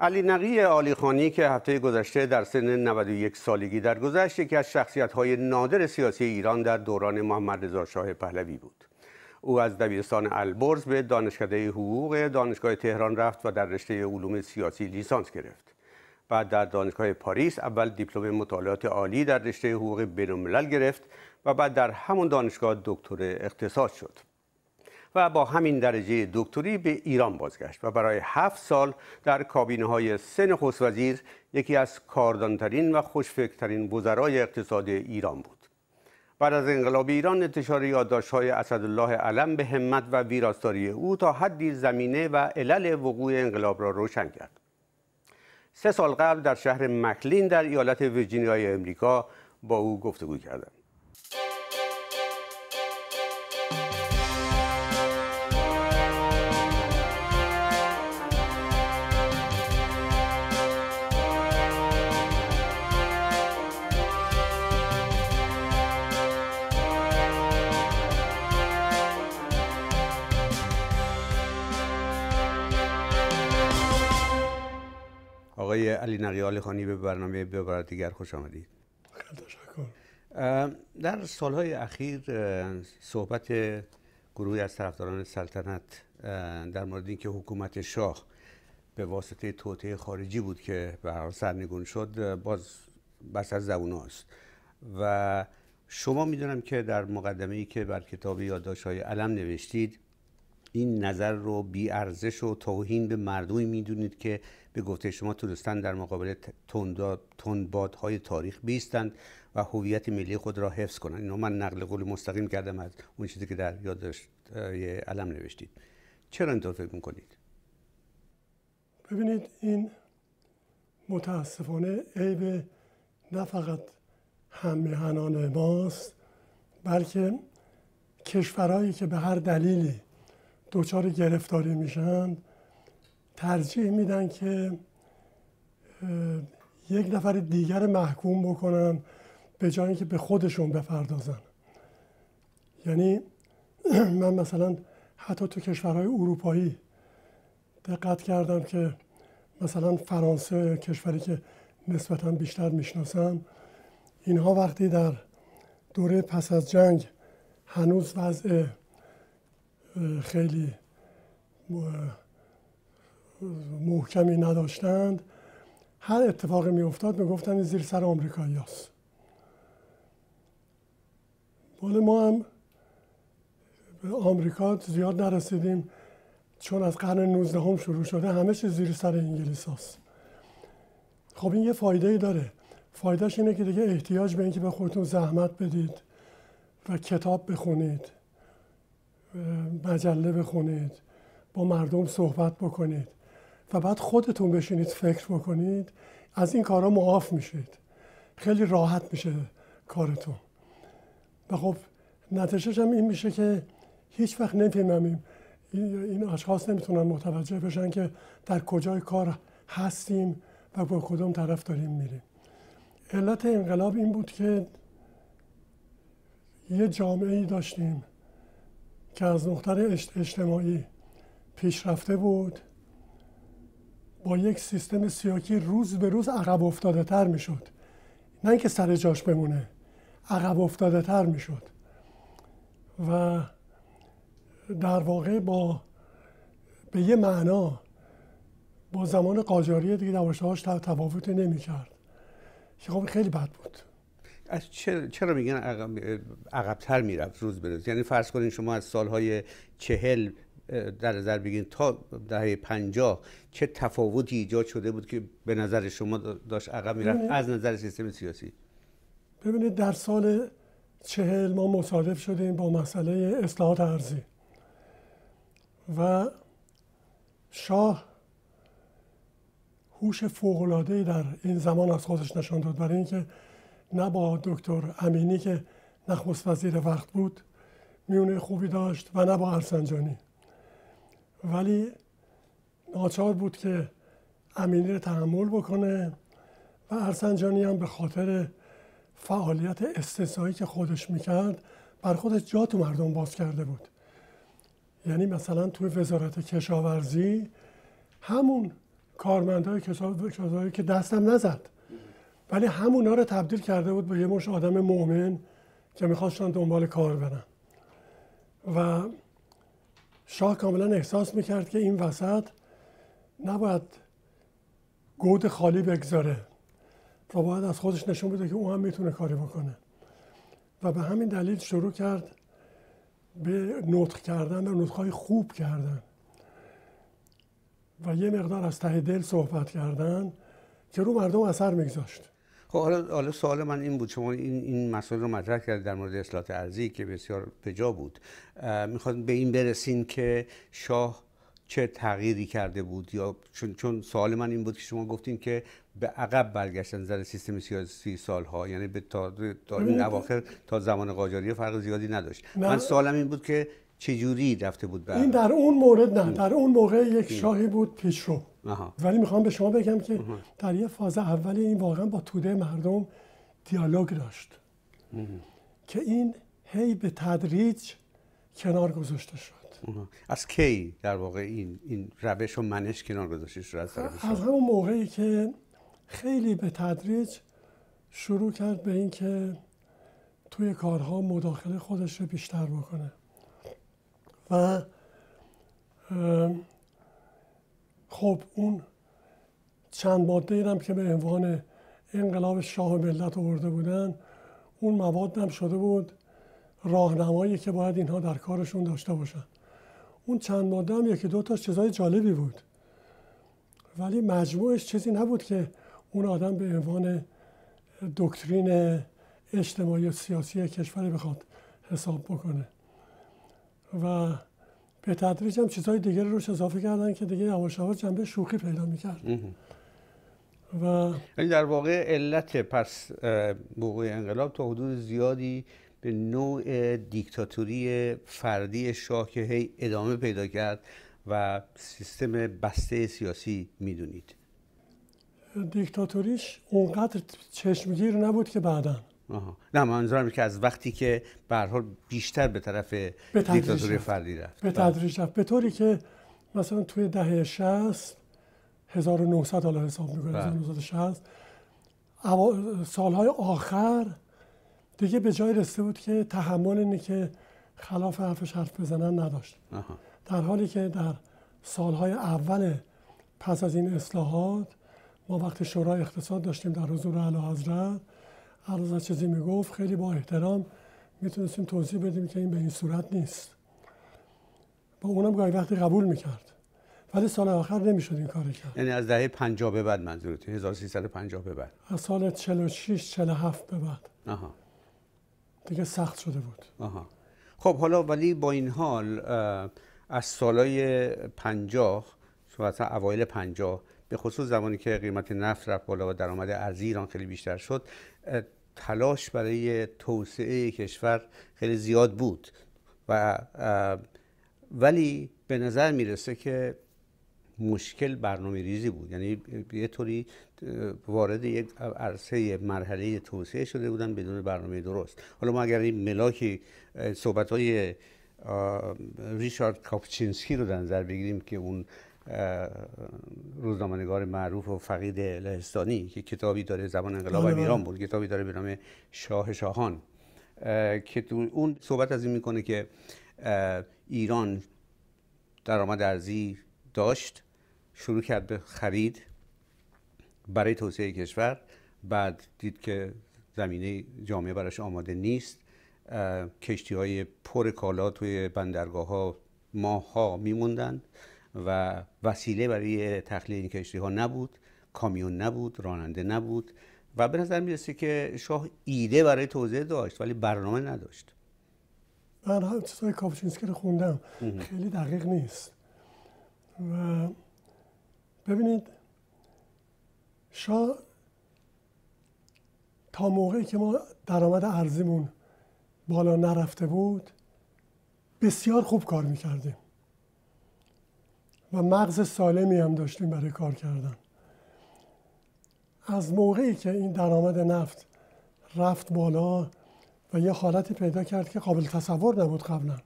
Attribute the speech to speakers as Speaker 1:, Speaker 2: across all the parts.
Speaker 1: علی نقی آلیخانی که هفته گذشته در سن 91 سالگی درگذشت یکی از شخصیت‌های نادر سیاسی ایران در دوران محمد رضا شاه پهلوی بود. او از دبیرستان البرز به دانشکده حقوق دانشگاه تهران رفت و در رشته علوم سیاسی لیسانس گرفت. بعد در دانشگاه پاریس اول دیپلم مطالعات عالی در رشته حقوق بین‌الملل گرفت و بعد در همون دانشگاه دکتر اقتصاد شد. و با همین درجه دکتری به ایران بازگشت و برای هفت سال در کابینه های سه نخست وزیر یکی از کاردانترین و خوشفکرترین وزرای اقتصاد ایران بود. بعد از انقلاب ایران انتشار یادداشت‌های اسدالله علم به همت و ویراستاری او تا حدی زمینه و علل وقوع انقلاب را روشن کرد. سه سال قبل در شهر مکلین در ایالت ویرجینیای امریکا با او گفتگو کردم. علی نقیال خانی به برنامه به دیگر خوش آمدید. در سالهای اخیر صحبت گروهی از طرفداران سلطنت در مورد اینکه حکومت شاه به واسطه توطئه خارجی بود که به سرنگون شد باز بس از زبون است و شما می‌دونم که در مقدمه ای که بر کتاب یادداشت های علم نوشتید این نظر رو بی ارزش و توهین به مردمی می‌دونید که به گفته شما تونستن در مقابل تندبادهای تاریخ بیستند و هویت ملی خود را حفظ کنند اینو من نقل قول مستقیم کردم از اون چیزی که در یادداشت علم نوشتید. چرا اینطور فکر می‌کنید؟
Speaker 2: ببینید این متاسفانه عیب نه فقط همیهنان ماست بلکه کشورهایی که به هر دلیلی دچار گرفتاری میشن ترجیح میدن که یک نفر دیگر محکوم بکنن به جایی که به خودشون بپردازن. یعنی من مثلا حتی تو کشورهای اروپایی دقت کردم که مثلا فرانسه کشوری که نسبتا بیشتر می‌شناسم اینها وقتی در دوره پس از جنگ هنوز وضع خیلی محکمی نداشتند هر اتفاقی می افتاد می‌گفتن زیر سر آمریکایی هست. مال ما هم به آمریکا زیاد نرسیدیم چون از قرن 19 هم شروع شده همه چیز زیر سر انگلیس هست. خب این یه فایده ای داره فایدهش اینه که دیگه احتیاج به اینکه به خودتون زحمت بدید و کتاب بخونید مجله بخونید با مردم صحبت بکنید و بعد خودتون بشینید فکر بکنید از این کارا معاف میشید. خیلی راحت میشه کارتون. و خب نتیجهش هم این میشه که هیچ وقت نمی‌فهمیم این اشخاص نمی‌تونن متوجه بشن که در کجای کار هستیم و با کدوم طرف داریم میریم. علت انقلاب این بود که یه جامعه ای داشتیم. که از نقطه اجتماعی پیشرفته بود با یک سیستم سیاکی روز به روز عقب افتاده تر می شد نه اینکه سر جاش بمونه عقب افتاده تر می شد و در واقع با به یه معنا با زمان قاجاری دیگه دواشتهاش تفاوتی نمی کرد که خب خیلی بد بود.
Speaker 1: از چرا, میگن عقبتر می‌رفت روز به روز؟ یعنی فرض کنید شما از سالهای چهل در نظر بگیرید تا دهه پنجاه چه تفاوتی ایجاد شده بود که به نظر شما داشت عقب می‌رفت از نظر سیستم سیاسی؟
Speaker 2: ببینید در سال چهل ما مصادف شدیم با مسئله اصلاحات ارزی و شاه هوش فوق‌العاده‌ای در این زمان از خودش نشان داد برای اینکه نه با دکتر امینی که نخست وزیر وقت بود میونه خوبی داشت و نه با ارسنجانی. ولی ناچار بود که امینی رو تحمل بکنه و ارسنجانی هم به خاطر فعالیت استثنایی که خودش می‌کرد بر خودش جا تو مردم باز کرده بود. یعنی مثلا توی وزارت کشاورزی همون کارمندهای کسایی که دستم نزد. ولی همونا رو تبدیل کرده بود به یه مش آدم مؤمن که می‌خواستن دنبال کار برن. و شاه کاملا احساس می‌کرد که این وسط نباید گود خالی بگذاره و باید از خودش نشون بده که او هم می‌تونه کاری بکنه. و به همین دلیل شروع کرد به نطق کردن و نطقهای خوب کردن. و یه مقدار از ته دل صحبت کردن که رو مردم اثر میگذاشت.
Speaker 1: خب حالا حالا سوال من این بود شما این این مسائل رو مطرح کرد در مورد اصلاحات ارزی که بسیار بجا بود. می‌خواد به این برسین که شاه چه تغییری کرده بود یا چون چون سوال من این بود که شما گفتین که به عقب برگشتن نظر سیستم سیاسی سالها یعنی به تا, تا این اواخر تا زمان قاجاری فرق زیادی نداشت. من سوالم این بود که چجوری رفته بود به
Speaker 2: این در اون مورد نه در اون موقع یک شاهی بود پیشرو. ولی می‌خوام به شما بگم که در یه فاز اولی این واقعا با توده مردم دیالوگ داشت. که این هی به تدریج کنار گذاشته شد.
Speaker 1: از کی در واقع این این روش و منش کنار گذاشته شد از طرف
Speaker 2: از همون موقعی که خیلی به تدریج شروع کرد به اینکه توی کارها مداخله خودش رو بیشتر بکنه. و خب اون چند ماده هم که به عنوان انقلاب شاه ملت آورده بودن اون مواد هم شده بود راهنمایی که باید اینها در کارشون داشته باشن. اون چند ماده هم یکی دو تا چیزای جالبی بود. ولی مجموعش چیزی نبود که اون آدم به عنوان دکترین اجتماعی و سیاسی کشور بخواد حساب بکنه. و به تدریج هم چیزهای دیگر روش اضافه کردن که دیگه یواش یواش جنبه شوخی پیدا می‌کرد.
Speaker 1: و یعنی در واقع علت پس موقع انقلاب تا حدود زیادی به نوع دیکتاتوری فردی شاه که هی ادامه پیدا کرد و سیستم بسته سیاسی می‌دونید.
Speaker 2: دیکتاتوریش اونقدر چشمگیر نبود که بعدا.
Speaker 1: آها. نه منظورم که از وقتی که به حال بیشتر به طرف دیکتاتوری فردی رفت.
Speaker 2: به بله. تدریج رفت. به طوری که مثلا توی دهه 60 1900 حالا حساب می‌کنه 1960 سالهای آخر دیگه به جای رسیده بود که تحمل اینه که خلاف حرفش حرف بزنن نداشت. در حالی که در سالهای اول پس از این اصلاحات ما وقتی شورای اقتصاد داشتیم در حضور اعلی حضرت. هر از چیزی می‌گفت خیلی با احترام می‌تونستیم توضیح بدیم که این به این صورت نیست. با اونم گاهی وقتی قبول می‌کرد. ولی سال آخر نمی‌شد این کار کرد.
Speaker 1: یعنی از دهه 50 به بعد منظورت؟ 1350 به بعد.
Speaker 2: از سال 46 47 به بعد. آها. دیگه سخت شده بود.
Speaker 1: آها. خب حالا ولی با این حال از سالهای 50 مثلا اوایل 50 به خصوص زمانی که قیمت نفت رفت بالا و درآمد ارزی ایران خیلی بیشتر شد تلاش برای توسعه کشور خیلی زیاد بود. و ولی به نظر می‌رسه که مشکل برنامه ریزی بود. یعنی یه طوری وارد یک عرصه مرحله توسعه شده بودن بدون برنامه درست. حالا ما اگر این ملاکی صحبت های ریچارد کاپچینسکی رو در نظر بگیریم که اون روزنامه‌نگار معروف و فقید لهستانی که کتابی داره زمان انقلاب بله، ایران بله. بود کتابی داره به نام شاه شاهان. که اون صحبت از این می‌کنه که ایران درآمد ارزی داشت شروع کرد به خرید برای توسعه کشور بعد دید که زمینه جامعه براش آماده نیست. کشتی های پر کالا توی بندرگاه ها ماه ها میموندند و وسیله برای تخلیه این کشتی ها نبود کامیون نبود راننده نبود و به نظر می‌رسه که شاه ایده برای توضیح داشت ولی برنامه نداشت.
Speaker 2: من هم چیزای کاپچینسکی رو خوندم. خیلی دقیق نیست. و ببینید شاه تا موقعی که ما درآمد ارزیمون بالا نرفته بود بسیار خوب کار می‌کردیم. و مغز سالمی هم داشتیم برای کار کردن. از موقعی که این درآمد نفت رفت بالا و یه حالتی پیدا کرد که قابل تصور نبود قبلا.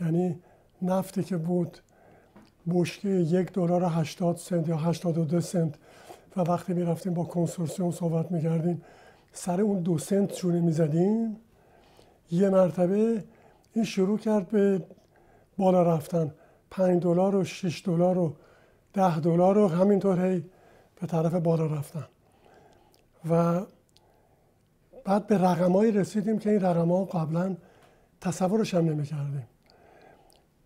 Speaker 2: یعنی نفتی که بود بشکه یک دلار 80 سنت یا 82 سنت و وقتی می‌رفتیم با کنسورسیوم صحبت می‌کردیم سر اون دو سنت چونه می‌زدیم یه مرتبه این شروع کرد به بالا رفتن. پنج دلار و 6 دلار و ده دلار و همینطور هی به طرف بالا رفتن. و بعد به رقمایی رسیدیم که این رقم ها قبلا تصورش هم نمی کردیم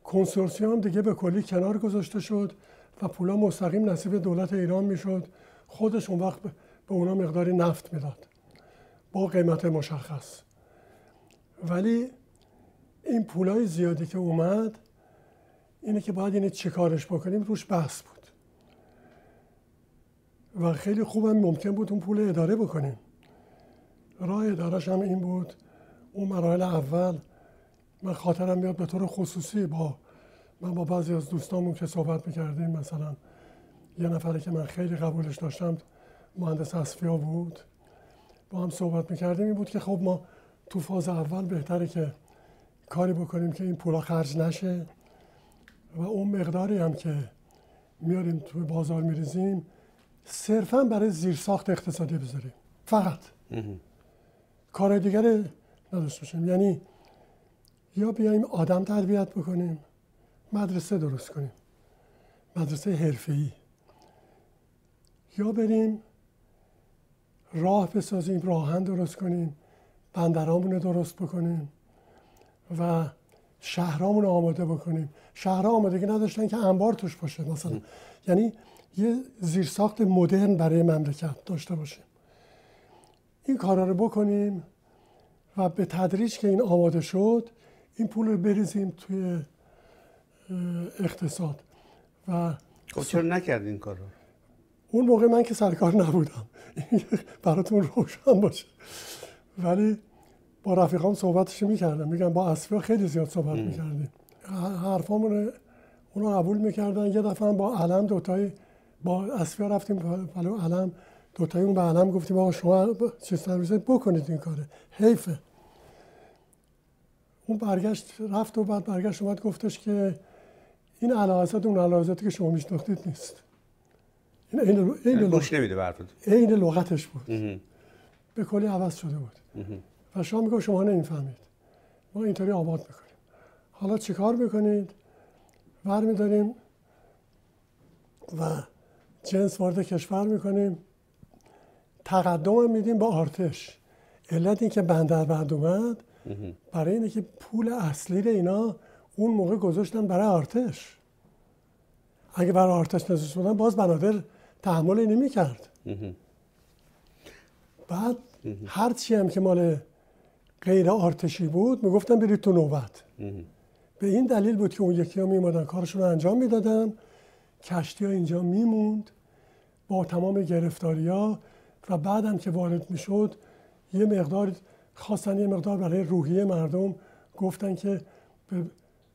Speaker 2: کنسورسیوم دیگه به کلی کنار گذاشته شد و پولا مستقیم نصیب دولت ایران می‌شد. خودش اون وقت به اونا مقداری نفت می‌داد. با قیمت مشخص. ولی این پولای زیادی که اومد اینه که باید اینه چه کارش بکنیم؟ روش بحث بود. و خیلی خوبم ممکن بود اون پول اداره بکنیم. راه ادارش هم این بود. اون مراحل اول من خاطرم میاد به طور خصوصی با من با بعضی از دوستامون که صحبت می‌کردیم مثلا یه نفره که من خیلی قبولش داشتم مهندس اصفیا بود. با هم صحبت می‌کردیم این بود که خب ما تو فاز اول بهتره که کاری بکنیم که این پولا خرج نشه. و اون مقداری هم که میاریم توی بازار میریزیم صرفا برای زیرساخت اقتصادی بذاریم. فقط. کار دیگر نداشته باشیم. یعنی یا بیایم آدم تربیت بکنیم مدرسه درست کنیم مدرسه حرفه‌ای. یا بریم راه بسازیم راهن درست کنیم بندرامون درست بکنیم و شهرامون آماده بکنیم. شهرها آمادگی نداشتن که انبار توش باشه. مثلا یعنی یه زیرساخت مدرن برای مملکت داشته باشیم. این کارا رو بکنیم و به تدریج که این آماده شد این پول رو بریزیم توی اقتصاد. و
Speaker 1: خب چرا نکردین این کار رو؟
Speaker 2: اون موقع من که سرکار نبودم. براتون روشن باشه. ولی با رفیقام صحبتش می‌کردم. میگم با اصفیا خیلی زیاد صحبت می‌کردیم. حرفامون اونو قبول می‌کردن. یه دفعه با علم دوتایی با اصفیا رفتیم پلو علم. دوتایی اون به علم گفتیم آقا شما چه سرویسه بکنید این کاره حیفه. اون برگشت رفت و بعد برگشت اومد گفتش که این علاوزات اون علاوزاتی که شما میشناختید نیست.
Speaker 1: این این این
Speaker 2: این لغتش بود. به کلی عوض شده بود. و شما میگه شما نمی‌فهمید. ما اینطوری آباد می‌کنیم. حالا چیکار می‌کنید؟ برمیداریم و جنس وارد کشور می‌کنیم. تقدم میدیم با آرتش. علت این که بندر بعد اومد برای اینه که پول اصلی اینا اون موقع گذاشتن برای آرتش. اگه برای آرتش نذاشته بودن باز بنادر تحمل اینو می‌کرد. بعد هر چی هم که مال غیر آرتشی بود می‌گفتن برید تو نوبت. به این دلیل بود که اون یکی ها میمادن کارشون رو انجام می‌دادن. کشتی ها اینجا میموند با تمام گرفتاری ها و بعدم که وارد می‌شد یه مقدار خواستن یه مقدار برای روحیه مردم گفتن که به,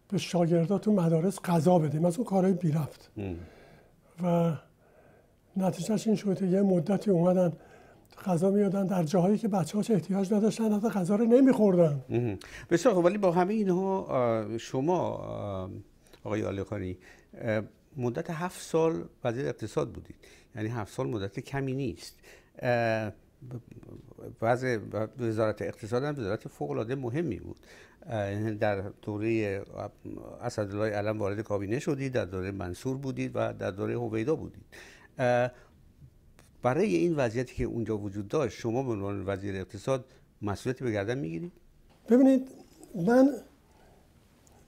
Speaker 2: به شاگرداتون مدارس غذا بدیم. از اون کارهای بی رفت و نتیجهش این شد یه مدتی اومدن غذا میادن در جاهایی که بچه هاش احتیاج نداشتن حتی غذا رو نمیخوردن.
Speaker 1: بسیار خب ولی با همه اینها شما آقای آلیخانی مدت هفت سال وزیر اقتصاد بودید. یعنی هفت سال مدت کمی نیست. وضع وزارت اقتصاد هم وزارت فوق العاده مهمی بود. یعنی در دوره اسدالله علم وارد کابینه شدید در دوره منصور بودید و در دوره هویدا بودید. برای این وضعیتی که اونجا وجود داشت شما به عنوان وزیر اقتصاد مسئولیتی به گردن می‌گیرید؟
Speaker 2: ببینید من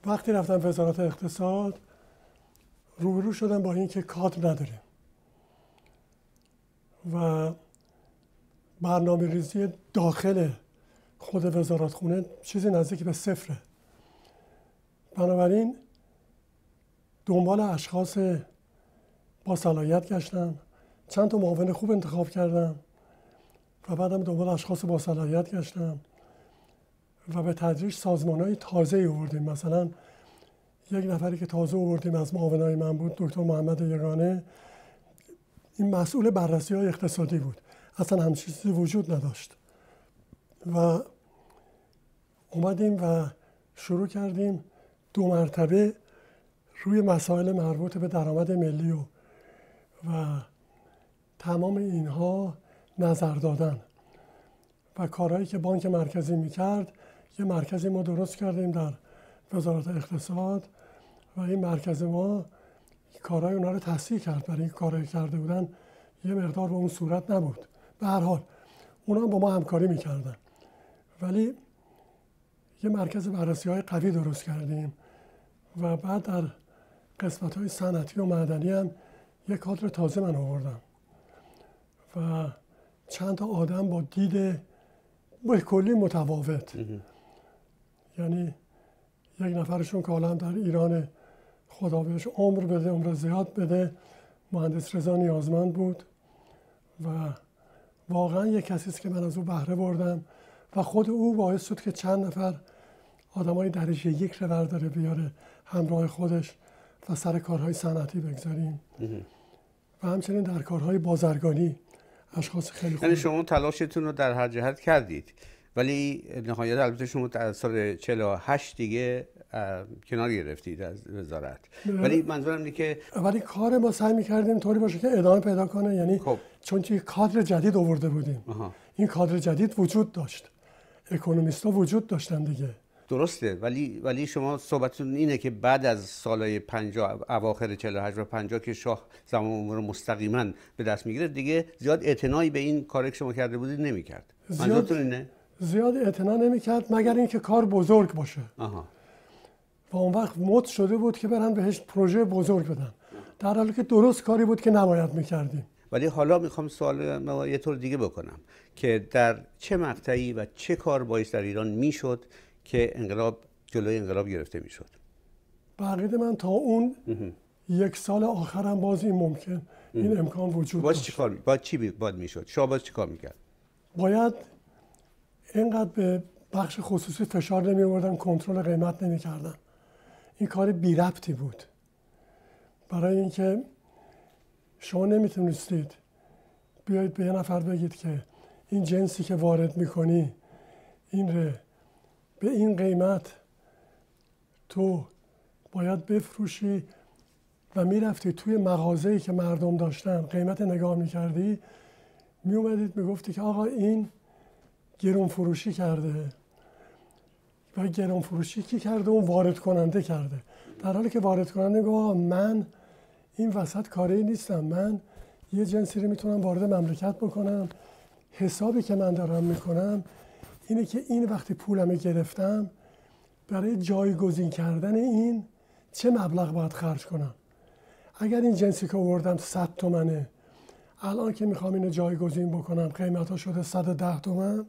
Speaker 2: وقتی رفتم وزارت اقتصاد روبرو شدم با اینکه کادر نداریم و برنامه ریزی داخل خود وزارت خونه چیزی نزدیک به صفره. بنابراین دنبال اشخاص با صلاحیت گشتم. چند تا معاون خوب انتخاب کردم و بعدم دنبال اشخاص با صلاحیت گشتم و به تدریج سازمان های تازه آوردیم. مثلا یک نفری که تازه آوردیم از معاون های من بود دکتر محمد یگانه. این مسئول بررسی های اقتصادی بود. اصلا هم چیزی وجود نداشت. و اومدیم و شروع کردیم دو مرتبه روی مسائل مربوط به درآمد ملی و, و تمام اینها نظر دادن. و کارهایی که بانک مرکزی می‌کرد یه مرکزی ما درست کردیم در وزارت اقتصاد و این مرکز ما کارهای اونا رو تصحیح کرد. برای این کارهایی کرده بودن یه مقدار به اون صورت نبود. به هر حال اونا با ما همکاری می‌کردن. ولی یه مرکز بررسی های قوی درست کردیم و بعد در قسمت های صنعتی و معدنی هم یه کادر تازه من آوردم. و چند تا آدم با دید به کلی متفاوت. یعنی یک نفرشون که حالا در ایران خدا بهش عمر بده عمر زیاد بده مهندس رضا نیازمند بود و واقعا یک کسی است که من از او بهره بردم و خود او باعث شد که چند نفر آدمای درجه یک رو برداره بیاره همراه خودش و سر کارهای صنعتی بگذاریم. و همچنین در کارهای بازرگانی اشخاص خیلی خوب
Speaker 1: یعنی شما تلاشتون رو در هر جهت کردید. ولی نهایت البته شما در سال 48 دیگه کنار گرفتید از وزارت. ولی منظورم اینه که
Speaker 2: ولی کار ما سعی می‌کردیم طوری باشه که ادامه پیدا کنه. یعنی خب. چون که کادر جدید آورده بودیم. این کادر جدید وجود داشت. اکونومیستا وجود داشتن دیگه.
Speaker 1: درسته ولی ولی شما صحبتتون اینه که بعد از سالهای 50 اواخر 48 و 50 که شاه زمان امور مستقیما به دست می‌گیره دیگه زیاد اعتنایی به این کاری که شما کرده بودید نمی‌کرد. منظورتون اینه؟
Speaker 2: زیاد اعتنا نمی‌کرد مگر اینکه کار بزرگ باشه.
Speaker 1: آها.
Speaker 2: و اون وقت مد شده بود که برن بهش پروژه بزرگ بدن. در حالی که درست کاری بود که نباید می‌کردیم.
Speaker 1: ولی حالا می‌خوام سوال یه طور دیگه بکنم که در چه مقطعی و چه کار باعث در ایران می‌شد که انقلاب جلوی انقلاب گرفته می‌شد.
Speaker 2: بقید من تا اون یک سال آخرم باز این ممکن این امکان وجود
Speaker 1: باز چی کار باید چی باید می‌شد؟ شما باز چی کار می‌کرد؟
Speaker 2: باید اینقدر به بخش خصوصی فشار نمی آوردن کنترل قیمت نمی کردن. این کار بی ربطی بود. برای اینکه شما نمی‌تونستید بیایید به یه نفر بگید که این جنسی که وارد می‌کنی این ره به این قیمت تو باید بفروشی و می‌رفتی توی مغازه‌ای که مردم داشتن. قیمت نگاه می‌کردی میومدید می‌گفتی که آقا این گرون فروشی کرده. و گرون فروشی کی کرده؟ اون وارد کننده کرده. در حالی که وارد کننده گفت من این وسط کاری نیستم. من یه جنسی رو می‌تونم وارد مملکت بکنم. حسابی که من دارم می‌کنم اینه که این وقتی پولمو گرفتم برای جایگزین کردن این چه مبلغ باید خرج کنم؟ اگر این جنسی که آوردم 100 تومنه الان که می‌خوام اینو جایگزین بکنم قیمت ها شده 110 تومن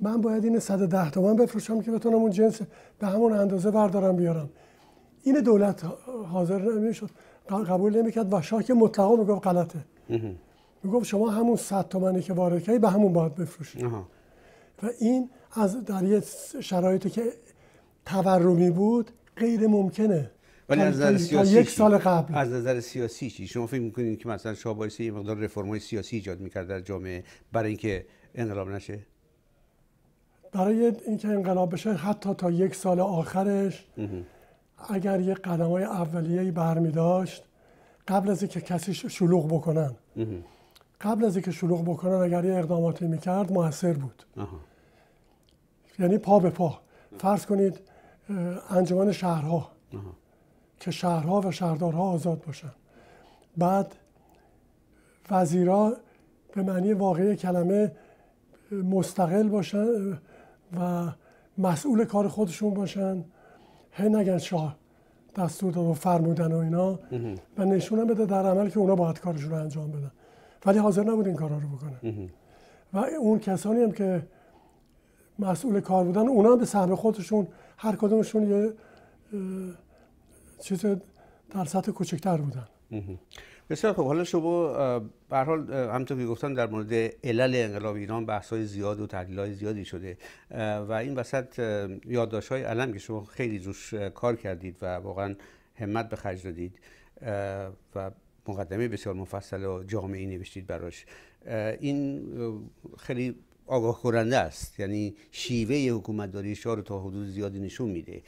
Speaker 2: من باید این 110 تومن بفروشم که بتونم اون جنس به همون اندازه بردارم بیارم. این دولت حاضر نمی‌شد قبول نمی‌کرد و شاه که مطلقا می‌گفت غلطه. می‌گفت شما همون 100 تومنی که وارد کردی به همون باید بفروشید و این از در یه شرایطی که تورمی بود غیر ممکنه.
Speaker 1: ولی از نظر سیاسی
Speaker 2: یک سال قبل.
Speaker 1: از نظر سیاسی چی؟ شما فکر می‌کنید که مثلا شاه باعث یه مقدار رفرم‌های سیاسی ایجاد می‌کرد در جامعه برای اینکه انقلاب نشه؟
Speaker 2: برای اینکه انقلاب بشه حتی تا یک سال آخرش اگر یه قدم های اولیه‌ای برمی داشت قبل از اینکه کسی شلوغ بکنن. قبل از اینکه شلوغ بکنن اگر یه اقداماتی می‌کرد موثر بود. یعنی پا به پا. فرض کنید انجمن شهرها که شهرها و شهردارها آزاد باشن. بعد وزیرا به معنی واقعی کلمه مستقل باشن و مسئول کار خودشون باشن. هی نگن شاه دستور داد و فرمودن و اینا و نشونم بده در عمل که اونا باید کارشون رو انجام بدن. ولی حاضر نبود این کارا رو بکنن. و اون کسانی هم که مسئول کار بودن. اونا به سهم خودشون هر کدومشون یه چیز در سطح کوچکتر بودن.
Speaker 1: بسیار خب حالا شما به حال همونطور که گفتم در مورد علل انقلاب ایران بحث های زیاد و تحلیل های زیادی شده و این وسط یادداشت های علم که شما خیلی روش کار کردید و واقعا همت به خرج دادید و مقدمه بسیار مفصل و جامعی نوشتید براش. این خیلی آگاه کننده است. یعنی شیوه حکومت داری شاه رو تا حدود زیادی نشون میده.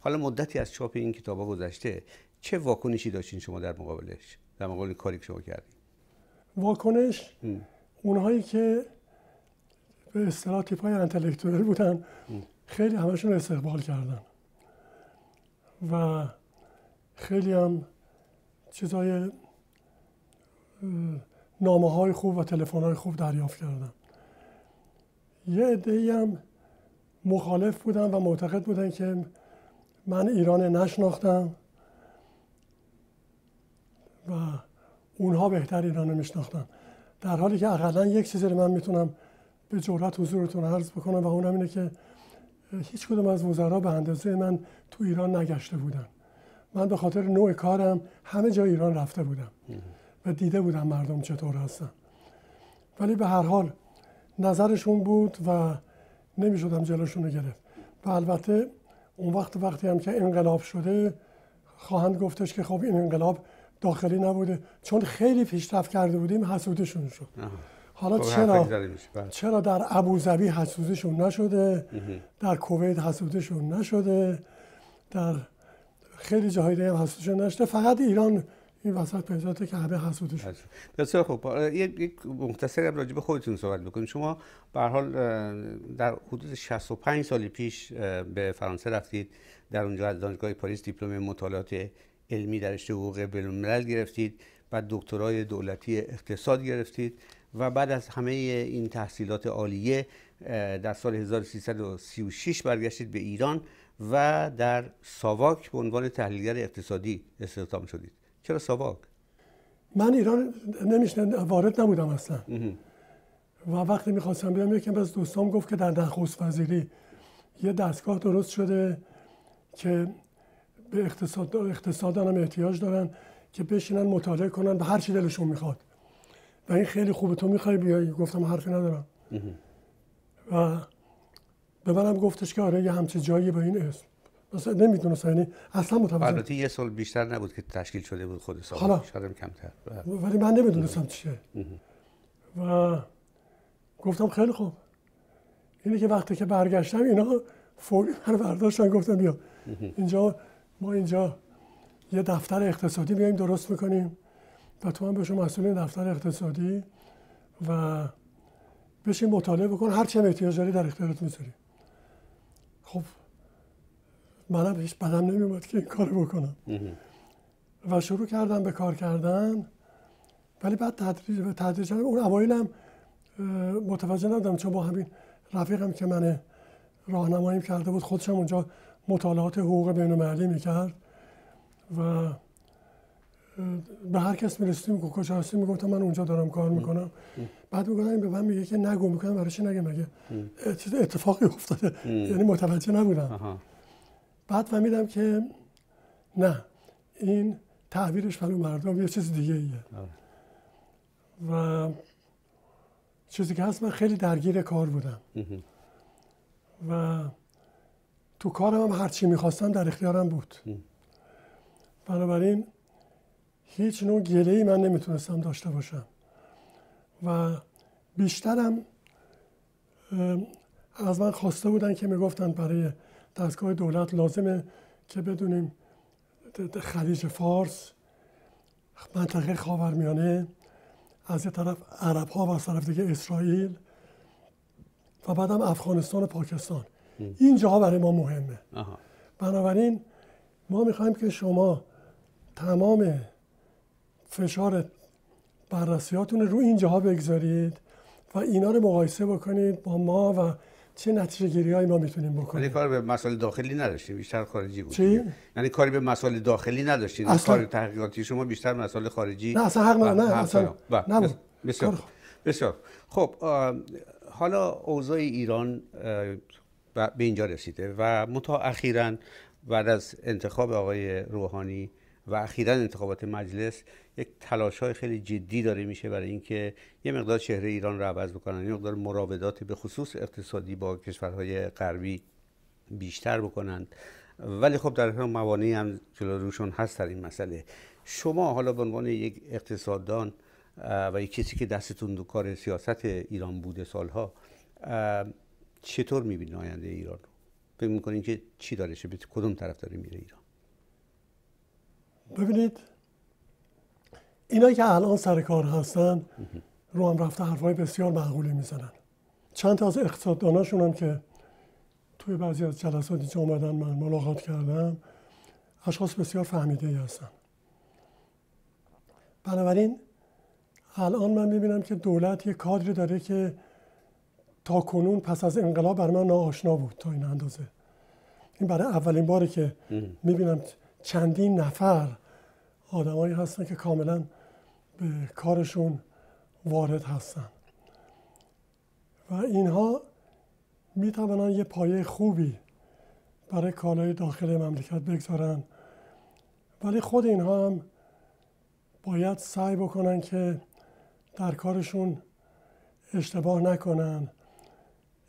Speaker 1: حالا مدتی از چاپ این کتاب گذشته چه واکنشی داشتین شما در مقابلش؟ در مقابل کاری که شما کردین؟
Speaker 2: واکنش؟ اونهایی که به اصطلاح تیپ های انتلکتوال بودن خیلی همشون استقبال کردن. و خیلی هم چیزای نامه های خوب و تلفن های خوب دریافت کردم یه عده هم مخالف بودن و معتقد بودن که من ایران نشناختم و اونها بهتر ایران رو میشناختن. در حالی که اقلا یک چیزی رو من می‌تونم به جورت حضورتون عرض بکنم و اونم اینه که هیچ کدوم از وزرا به اندازه من تو ایران نگشته بودن. من به خاطر نوع کارم همه جا ایران رفته بودم و دیده بودم مردم چطور هستن. ولی به هر حال نظرشون بود و نمی‌شدم جلوشون رو گرفت. و البته اون وقت وقتی هم که انقلاب شده خواهند گفتش که خب این انقلاب داخلی نبوده. چون خیلی پیشرفت کرده بودیم حسودشون شد. حالا خب، چرا؟ بله. چرا در ابوظبی حسودشون نشده؟ در کویت حسودشون نشده؟ در خیلی جاهای دیگه هم حسودشون نشده. فقط ایران این وسط پیداته که همه حسودش
Speaker 1: بسیار خب یک مختصری راجع به خودتون صحبت بکنیم شما به حال در حدود 65 سال پیش به فرانسه رفتید. در اونجا از دانشگاه پاریس دیپلم مطالعات علمی در رشته حقوق بین‌الملل گرفتید. بعد دکترای دولتی اقتصاد گرفتید. و بعد از همه این تحصیلات عالیه در سال 1336 برگشتید به ایران و در ساواک به عنوان تحلیلگر اقتصادی استخدام شدید. چرا ساواک
Speaker 2: من ایران نمیشنن وارد نبودم اصلا. و وقتی می‌خواستم بیام یکم از دوستام گفت که در نخست وزیری یه دستگاه درست شده که به اقتصاد اقتصادان هم احتیاج دارن که بشینن مطالعه کنن به هر چی دلشون می‌خواد. و این خیلی خوبه تو می‌خوای بیای؟ گفتم حرفی ندارم. و به منم گفتش که آره یه همچه جایی به این اسم. مثلا نمی‌دونست یعنی اصلا متوجه
Speaker 1: البته یه سال بیشتر نبود که تشکیل شده بود خود سال
Speaker 2: حالا.
Speaker 1: شاید کمتر.
Speaker 2: بله. ولی من نمی‌دونستم چیه. و گفتم خیلی خوب. اینه که وقتی که برگشتم اینا فوری من برداشتن گفتم بیا. اینجا ما اینجا یه دفتر اقتصادی بیایم درست می‌کنیم. و تو هم بشون مسئول دفتر اقتصادی و بشین مطالعه بکن. هر چه احتیاج داری در اختیارت می‌ذاری. خب منم هیچ بدم نمیومد که این کارو بکنم. و شروع کردم به کار کردن. ولی بعد تدریج به تدریج اون اوایلم متوجه نبودم چون با همین رفیقم که من راهنماییم کرده بود خودشم اونجا مطالعات حقوق بین المللی می‌کرد. و به هر کس می‌رسیدیم که کجا هستیم می‌گفتم من اونجا دارم کار می‌کنم. بعد می‌گفتم به من میگه که نگو می‌کنم برای چی نگه؟ مگه چیز اتفاقی افتاده. یعنی متوجه نبودم. بعد فهمیدم که نه این تعبیرش برای مردم یه چیز دیگه ایه. و چیزی که هست من خیلی درگیر کار بودم. و تو کارم هم هرچی می‌خواستم در اختیارم بود. بنابراین هیچ نوع گله ای من نمی‌تونستم داشته باشم. و بیشترم از من خواسته بودن که می‌گفتن برای دستگاه دولت لازمه که بدونیم خلیج فارس منطقه خاورمیانه از یه طرف عرب ها و از طرف دیگه اسرائیل و بعدم افغانستان و پاکستان. این جاها برای ما مهمه. بنابراین ما می‌خوایم که شما تمام فشار بررسیاتون رو این جاها بگذارید و اینا رو مقایسه بکنید با ما و چه نتیجه گیری هایی ما می‌تونیم بکنیم؟
Speaker 1: کار به مسائل داخلی نداشتیم بیشتر خارجی بود. چی؟ یعنی کاری به مسائل داخلی نداشتیم. اصلا... کار تحقیقاتی شما بیشتر مسائل خارجی
Speaker 2: نه اصلا حق نه اصلا
Speaker 1: نبود. بسیار بسیار خب حالا اوضاع ایران به اینجا رسیده و متا اخیرا بعد از انتخاب آقای روحانی و اخیرا انتخابات مجلس یک تلاش های خیلی جدی داره میشه برای اینکه یه مقدار چهره ایران رو عوض بکنن یه مقدار مراودات به خصوص اقتصادی با کشورهای غربی بیشتر بکنند. ولی خب در هم موانعی هم جلو روشون هست در این مسئله. شما حالا به عنوان یک اقتصاددان و یک کسی که دستتون دو کار سیاست ایران بوده سالها چطور می‌بینید آینده ایران رو؟ فکر می‌کنین که چی داره به کدوم طرف داره میره ایران؟
Speaker 2: ببینید اینا که الان سر کار هستن رو هم رفته حرفای بسیار معقولی می‌زنن. چند تا از اقتصادداناشون هم که توی بعضی از جلساتی که اومدن من ملاقات کردم اشخاص بسیار فهمیده ای هستن. بنابراین الان من می‌بینم که دولت یه کادری داره که تا کنون پس از انقلاب بر من ناآشنا بود تا این اندازه. این برای اولین باری که می‌بینم چندین نفر آدمایی هستن که کاملا به کارشون وارد هستن. و اینها می توانن یه پایه خوبی برای کالای داخل مملکت بگذارن. ولی خود اینها هم باید سعی بکنن که در کارشون اشتباه نکنن.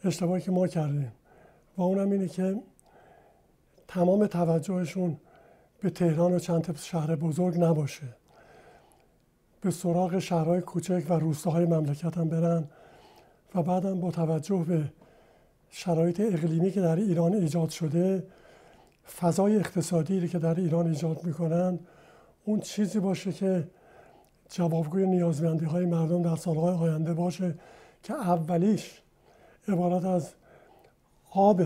Speaker 2: اشتباهی که ما کردیم. و اونم اینه که تمام توجهشون به تهران و چند شهر بزرگ نباشه. به سراغ شهرهای کوچک و روستاهای مملکت هم برن و بعدم با توجه به شرایط اقلیمی که در ایران ایجاد شده فضای اقتصادی که در ایران ایجاد می‌کنن اون چیزی باشه که جوابگوی نیازمندی های مردم در سالهای آینده باشه که اولیش عبارت از آب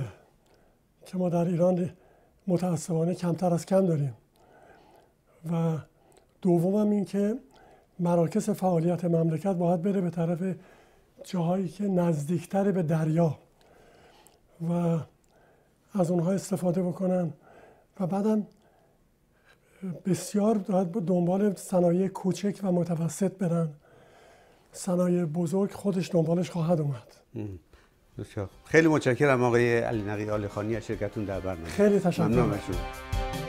Speaker 2: که ما در ایران متاسفانه کمتر از کم داریم. و دوم این که مراکز فعالیت مملکت باید بره به طرف جاهایی که نزدیکتر به دریا و از اونها استفاده بکنن. و بعدم بسیار دنبال صنایع کوچک و متوسط برن. صنایع بزرگ خودش دنبالش خواهد اومد.
Speaker 1: خیلی متشکرم آقای علی نقی آل خانی از شرکتون در برنامه.
Speaker 2: خیلی تشکر.